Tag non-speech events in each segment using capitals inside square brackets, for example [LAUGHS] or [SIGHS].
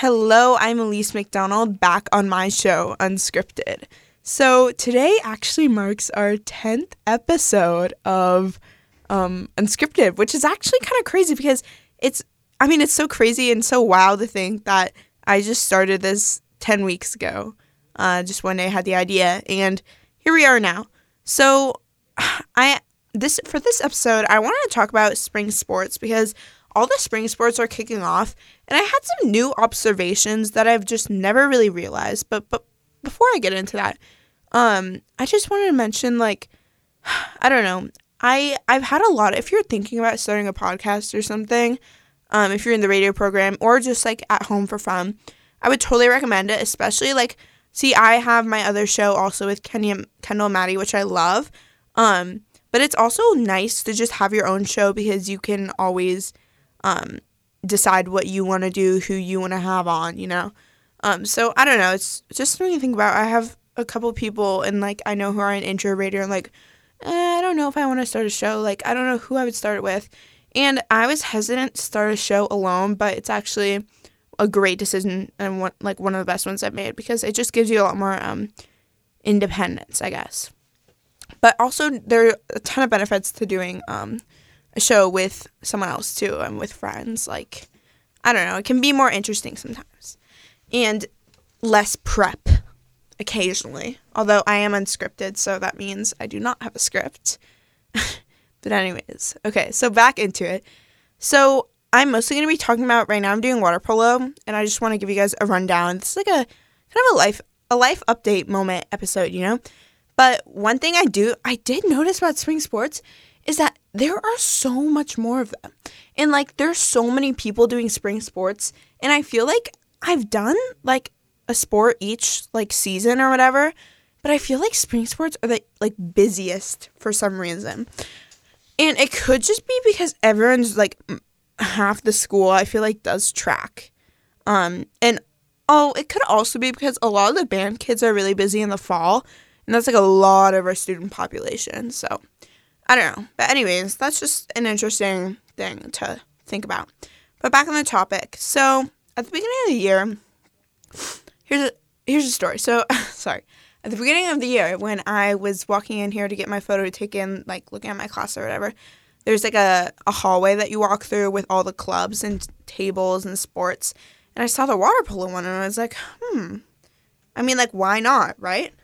Hello, I'm Elise McDonald back on my show, Unscripted. So today actually marks our 10th episode of um, Unscripted, which is actually kind of crazy because it's, I mean, it's so crazy and so wild to think that I just started this 10 weeks ago. Uh, just one day I had the idea, and here we are now. So [SIGHS] I this for this episode, I wanted to talk about spring sports because all the spring sports are kicking off, and I had some new observations that I've just never really realized. But but before I get into that, um, I just wanted to mention like [SIGHS] I don't know. I I've had a lot. If you're thinking about starting a podcast or something, um, if you're in the radio program or just like at home for fun, I would totally recommend it. Especially like, see, I have my other show also with Kenya Kendall Maddie, which I love. Um, but it's also nice to just have your own show because you can always um, decide what you want to do, who you want to have on, you know? Um, so I don't know. It's just something to think about. I have a couple people and like I know who are an intro radio and like, eh, I don't know if I want to start a show. Like, I don't know who I would start it with. And I was hesitant to start a show alone, but it's actually a great decision and one, like one of the best ones I've made because it just gives you a lot more um, independence, I guess. But also, there are a ton of benefits to doing um, a show with someone else too and with friends. Like, I don't know, it can be more interesting sometimes and less prep occasionally. Although I am unscripted, so that means I do not have a script. [LAUGHS] but, anyways, okay, so back into it. So, I'm mostly going to be talking about right now. I'm doing water polo, and I just want to give you guys a rundown. This is like a kind of a life a life update moment episode, you know. But one thing I do I did notice about spring sports is that there are so much more of them. And like there's so many people doing spring sports and I feel like I've done like a sport each like season or whatever, but I feel like spring sports are the like busiest for some reason. And it could just be because everyone's like half the school I feel like does track. Um and oh, it could also be because a lot of the band kids are really busy in the fall and that's like a lot of our student population. So I don't know. But, anyways, that's just an interesting thing to think about. But back on the topic. So at the beginning of the year, here's a here's a story. So [LAUGHS] sorry. At the beginning of the year, when I was walking in here to get my photo taken, like looking at my class or whatever, there's like a, a hallway that you walk through with all the clubs and tables and sports. And I saw the water polo one and I was like, hmm. I mean, like, why not, right?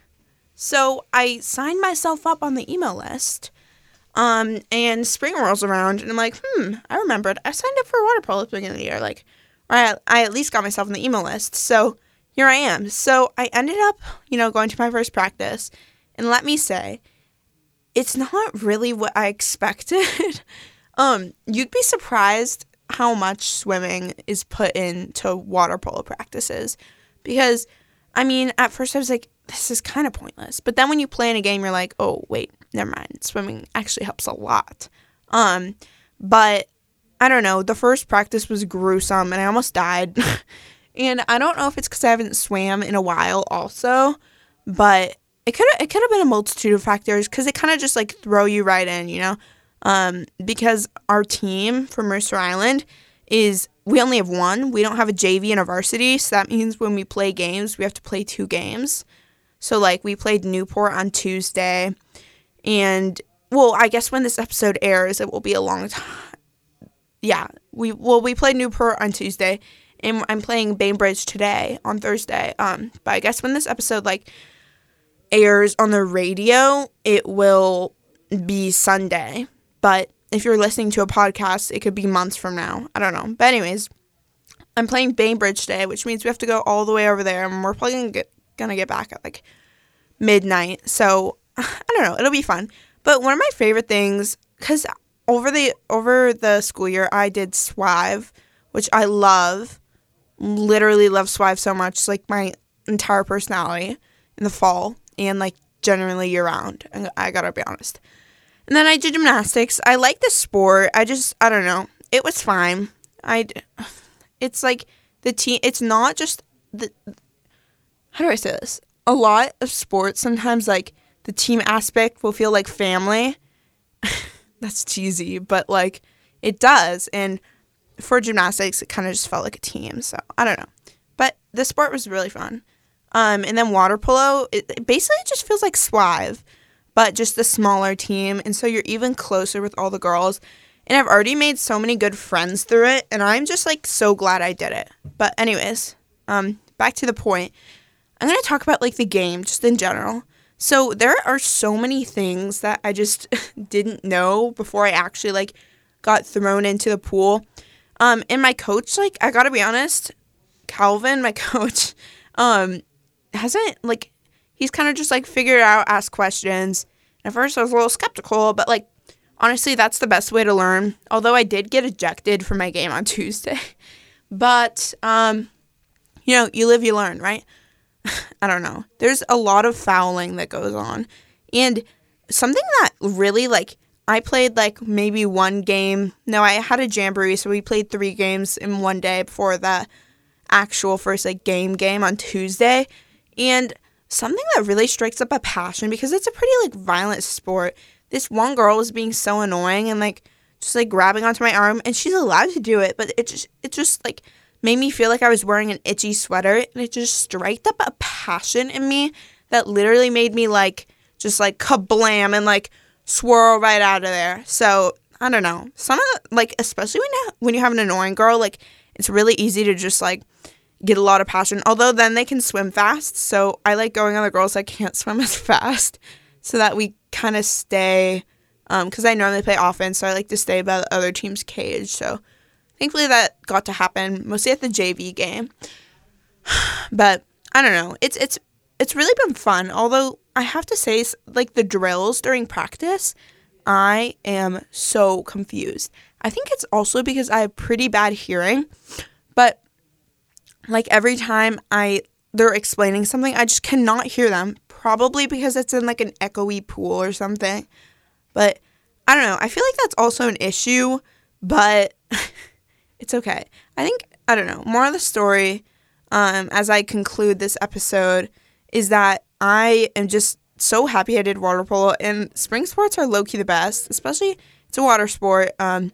So I signed myself up on the email list. Um, and spring rolls around, and I'm like, hmm, I remembered. I signed up for water polo at the beginning of the year. Like, I, I at least got myself on the email list. So here I am. So I ended up, you know, going to my first practice. And let me say, it's not really what I [LAUGHS] expected. um, you'd be surprised how much swimming is put into water polo practices. Because, I mean, at first I was like, this is kind of pointless. But then when you play in a game, you're like, oh, wait, never mind. Swimming actually helps a lot. Um, but I don't know. The first practice was gruesome and I almost died. [LAUGHS] and I don't know if it's because I haven't swam in a while, also, but it could it could have been a multitude of factors because it kind of just like throw you right in, you know. Um, because our team from Mercer Island is we only have one. We don't have a JV and a varsity, so that means when we play games, we have to play two games. So like we played Newport on Tuesday and well, I guess when this episode airs it will be a long time. Yeah, we well we played Newport on Tuesday and I'm playing Bainbridge today on Thursday. Um but I guess when this episode like airs on the radio, it will be Sunday. But if you're listening to a podcast, it could be months from now. I don't know. But anyways, I'm playing Bainbridge today, which means we have to go all the way over there and we're probably gonna get gonna get back at like midnight. So I don't know, it'll be fun. But one of my favorite things, because over the over the school year, I did Swive, which I love. Literally love Swive so much. It's like my entire personality in the fall and like generally year round. I gotta be honest. And then I did gymnastics. I like the sport. I just I don't know. It was fine. I. It's like the team. It's not just the how do I say this? A lot of sports sometimes like the team aspect will feel like family. [LAUGHS] That's cheesy, but like it does. And for gymnastics, it kind of just felt like a team. So I don't know. but the sport was really fun. Um, and then water polo, it, it basically just feels like Swive, but just a smaller team. And so you're even closer with all the girls. And I've already made so many good friends through it. And I'm just like so glad I did it. But, anyways, um, back to the point. I'm going to talk about like the game just in general. So there are so many things that I just [LAUGHS] didn't know before I actually like got thrown into the pool. Um, and my coach, like, I gotta be honest, Calvin, my [LAUGHS] coach, um, hasn't like he's kind of just like figured out, asked questions. At first, I was a little skeptical, but like honestly, that's the best way to learn. Although I did get ejected from my game on [LAUGHS] Tuesday, but um, you know, you live, you learn, right? [LAUGHS] I don't know. There's a lot of fouling that goes on, and something that really like I played like maybe one game. No, I had a jamboree, so we played three games in one day before the actual first like game game on Tuesday. And something that really strikes up a passion because it's a pretty like violent sport. This one girl was being so annoying and like just like grabbing onto my arm and she's allowed to do it, but it just it just like made me feel like I was wearing an itchy sweater and it just striked up a passion in me that literally made me like just like kablam and like swirl right out of there. So I don't know. Some of the, like especially when you, when you have an annoying girl, like it's really easy to just like get a lot of passion. Although then they can swim fast, so I like going on the girls that can't [LAUGHS] swim as fast, so that we kind of stay. Because um, I normally play offense, so I like to stay by the other team's cage. So thankfully that got to happen mostly at the JV game. [SIGHS] but I don't know. It's it's it's really been fun. Although I have to say, like the drills during practice, I am so confused. I think it's also because I have pretty bad hearing, but like every time I they're explaining something, I just cannot hear them. Probably because it's in like an echoey pool or something. But I don't know. I feel like that's also an issue, but [LAUGHS] it's okay. I think I don't know. More of the story um, as I conclude this episode is that I am just so happy I did water polo and spring sports are low key the best, especially it's a water sport. Um,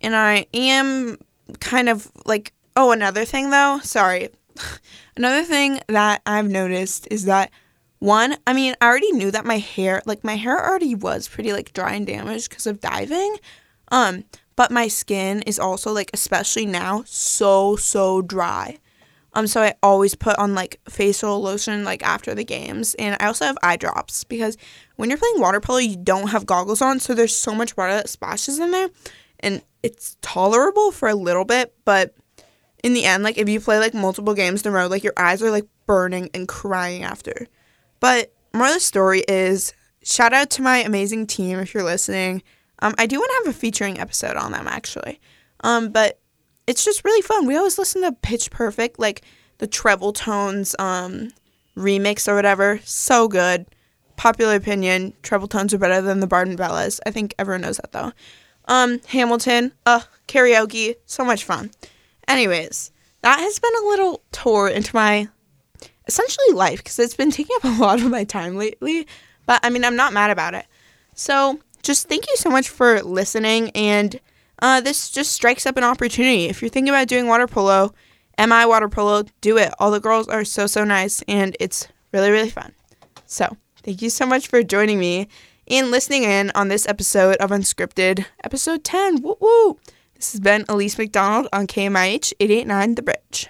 and I am kind of like Oh, another thing though, sorry. [LAUGHS] another thing that I've noticed is that one, I mean, I already knew that my hair, like my hair already was pretty like dry and damaged because of diving. Um, but my skin is also like especially now so so dry. Um, so I always put on like facial lotion like after the games, and I also have eye drops because when you're playing water polo, you don't have goggles on, so there's so much water that splashes in there, and it's tolerable for a little bit, but in the end, like if you play like multiple games in a row, like your eyes are like burning and crying after. But more of the story is shout out to my amazing team if you're listening. Um, I do want to have a featuring episode on them actually. Um, but it's just really fun. We always listen to Pitch Perfect, like the treble tones um remix or whatever. So good. Popular opinion, treble tones are better than the Barden Bellas. I think everyone knows that though. Um, Hamilton, uh, karaoke, so much fun. Anyways, that has been a little tour into my essentially life because it's been taking up a lot of my time lately. But I mean, I'm not mad about it. So just thank you so much for listening. And uh, this just strikes up an opportunity. If you're thinking about doing water polo, MI water polo, do it. All the girls are so, so nice and it's really, really fun. So thank you so much for joining me and listening in on this episode of Unscripted, episode 10. Woo woo! This has been Elise McDonald on KMIH 889 The Bridge.